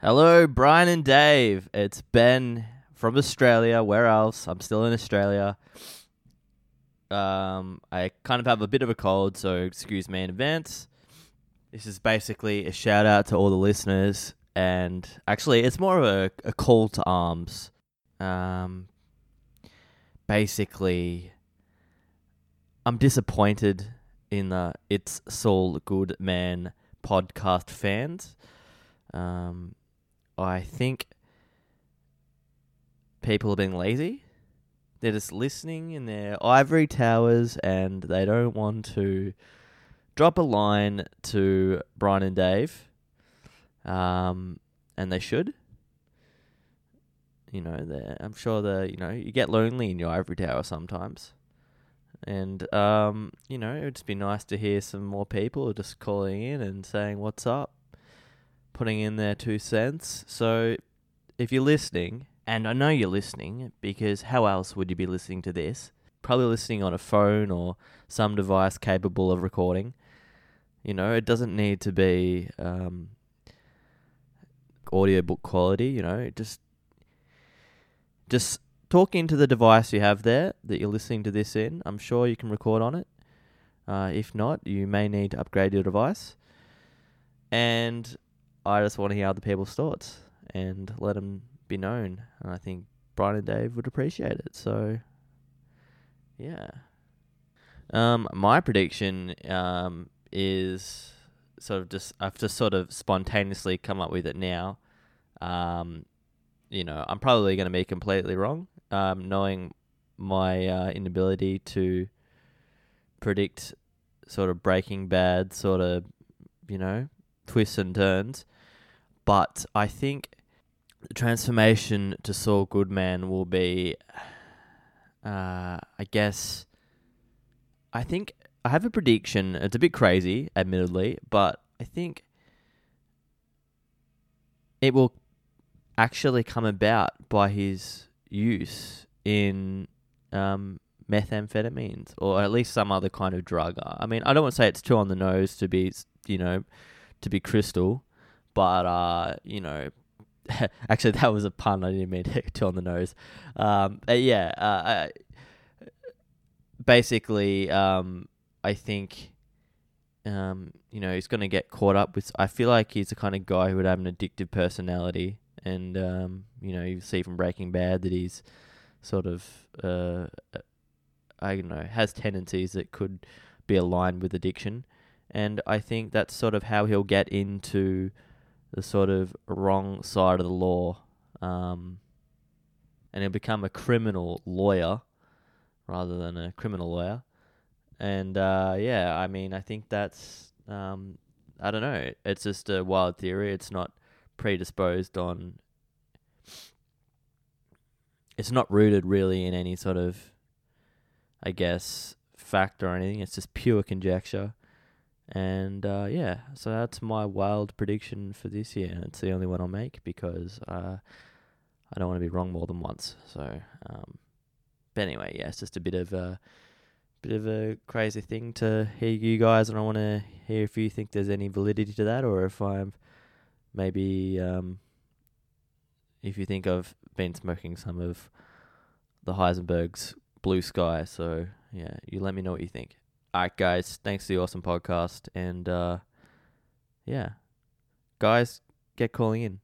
Hello, Brian and Dave. It's Ben from Australia. Where else? I'm still in Australia. Um, I kind of have a bit of a cold, so excuse me in advance. This is basically a shout out to all the listeners, and actually, it's more of a, a call to arms. Um, basically, I'm disappointed in the It's good man podcast fans. Um, I think people are being lazy. They're just listening in their ivory towers and they don't want to drop a line to Brian and Dave. Um, and they should. You know, I'm sure that you know you get lonely in your ivory tower sometimes, and um, you know it'd just be nice to hear some more people just calling in and saying what's up, putting in their two cents. So, if you're listening, and I know you're listening because how else would you be listening to this? Probably listening on a phone or some device capable of recording. You know, it doesn't need to be um, audiobook quality. You know, just just talk into the device you have there that you're listening to this in. I'm sure you can record on it. Uh, if not, you may need to upgrade your device. And I just want to hear other people's thoughts and let them be known. And I think Brian and Dave would appreciate it. So, yeah. Um, my prediction um, is sort of just I've just sort of spontaneously come up with it now. Um, you know, I'm probably going to be completely wrong, um, knowing my uh, inability to predict sort of Breaking Bad sort of, you know, twists and turns. But I think the transformation to Saul Goodman will be, uh, I guess, I think I have a prediction. It's a bit crazy, admittedly, but I think it will actually come about by his use in um, methamphetamines or at least some other kind of drug. I mean, I don't want to say it's too on the nose to be, you know, to be crystal, but uh, you know, actually that was a pun. I didn't mean too on the nose. Um, uh, yeah, uh, I, basically, um, I think. Um, you know, he's going to get caught up with. I feel like he's the kind of guy who would have an addictive personality, and um, you know, you see from Breaking Bad that he's sort of, uh, I don't know, has tendencies that could be aligned with addiction, and I think that's sort of how he'll get into the sort of wrong side of the law, um, and he'll become a criminal lawyer rather than a criminal lawyer. And uh, yeah, I mean, I think that's um, I don't know. It's just a wild theory. It's not predisposed on. It's not rooted really in any sort of, I guess, fact or anything. It's just pure conjecture. And uh, yeah, so that's my wild prediction for this year. And it's the only one I'll make because uh, I don't want to be wrong more than once. So, um, but anyway, yeah, it's just a bit of a bit of a crazy thing to hear you guys, and I want to hear if you think there's any validity to that, or if I'm maybe um, if you think I've been smoking some of the Heisenberg's Blue Sky. So yeah, you let me know what you think. All right, guys, thanks for the awesome podcast, and uh, yeah, guys, get calling in.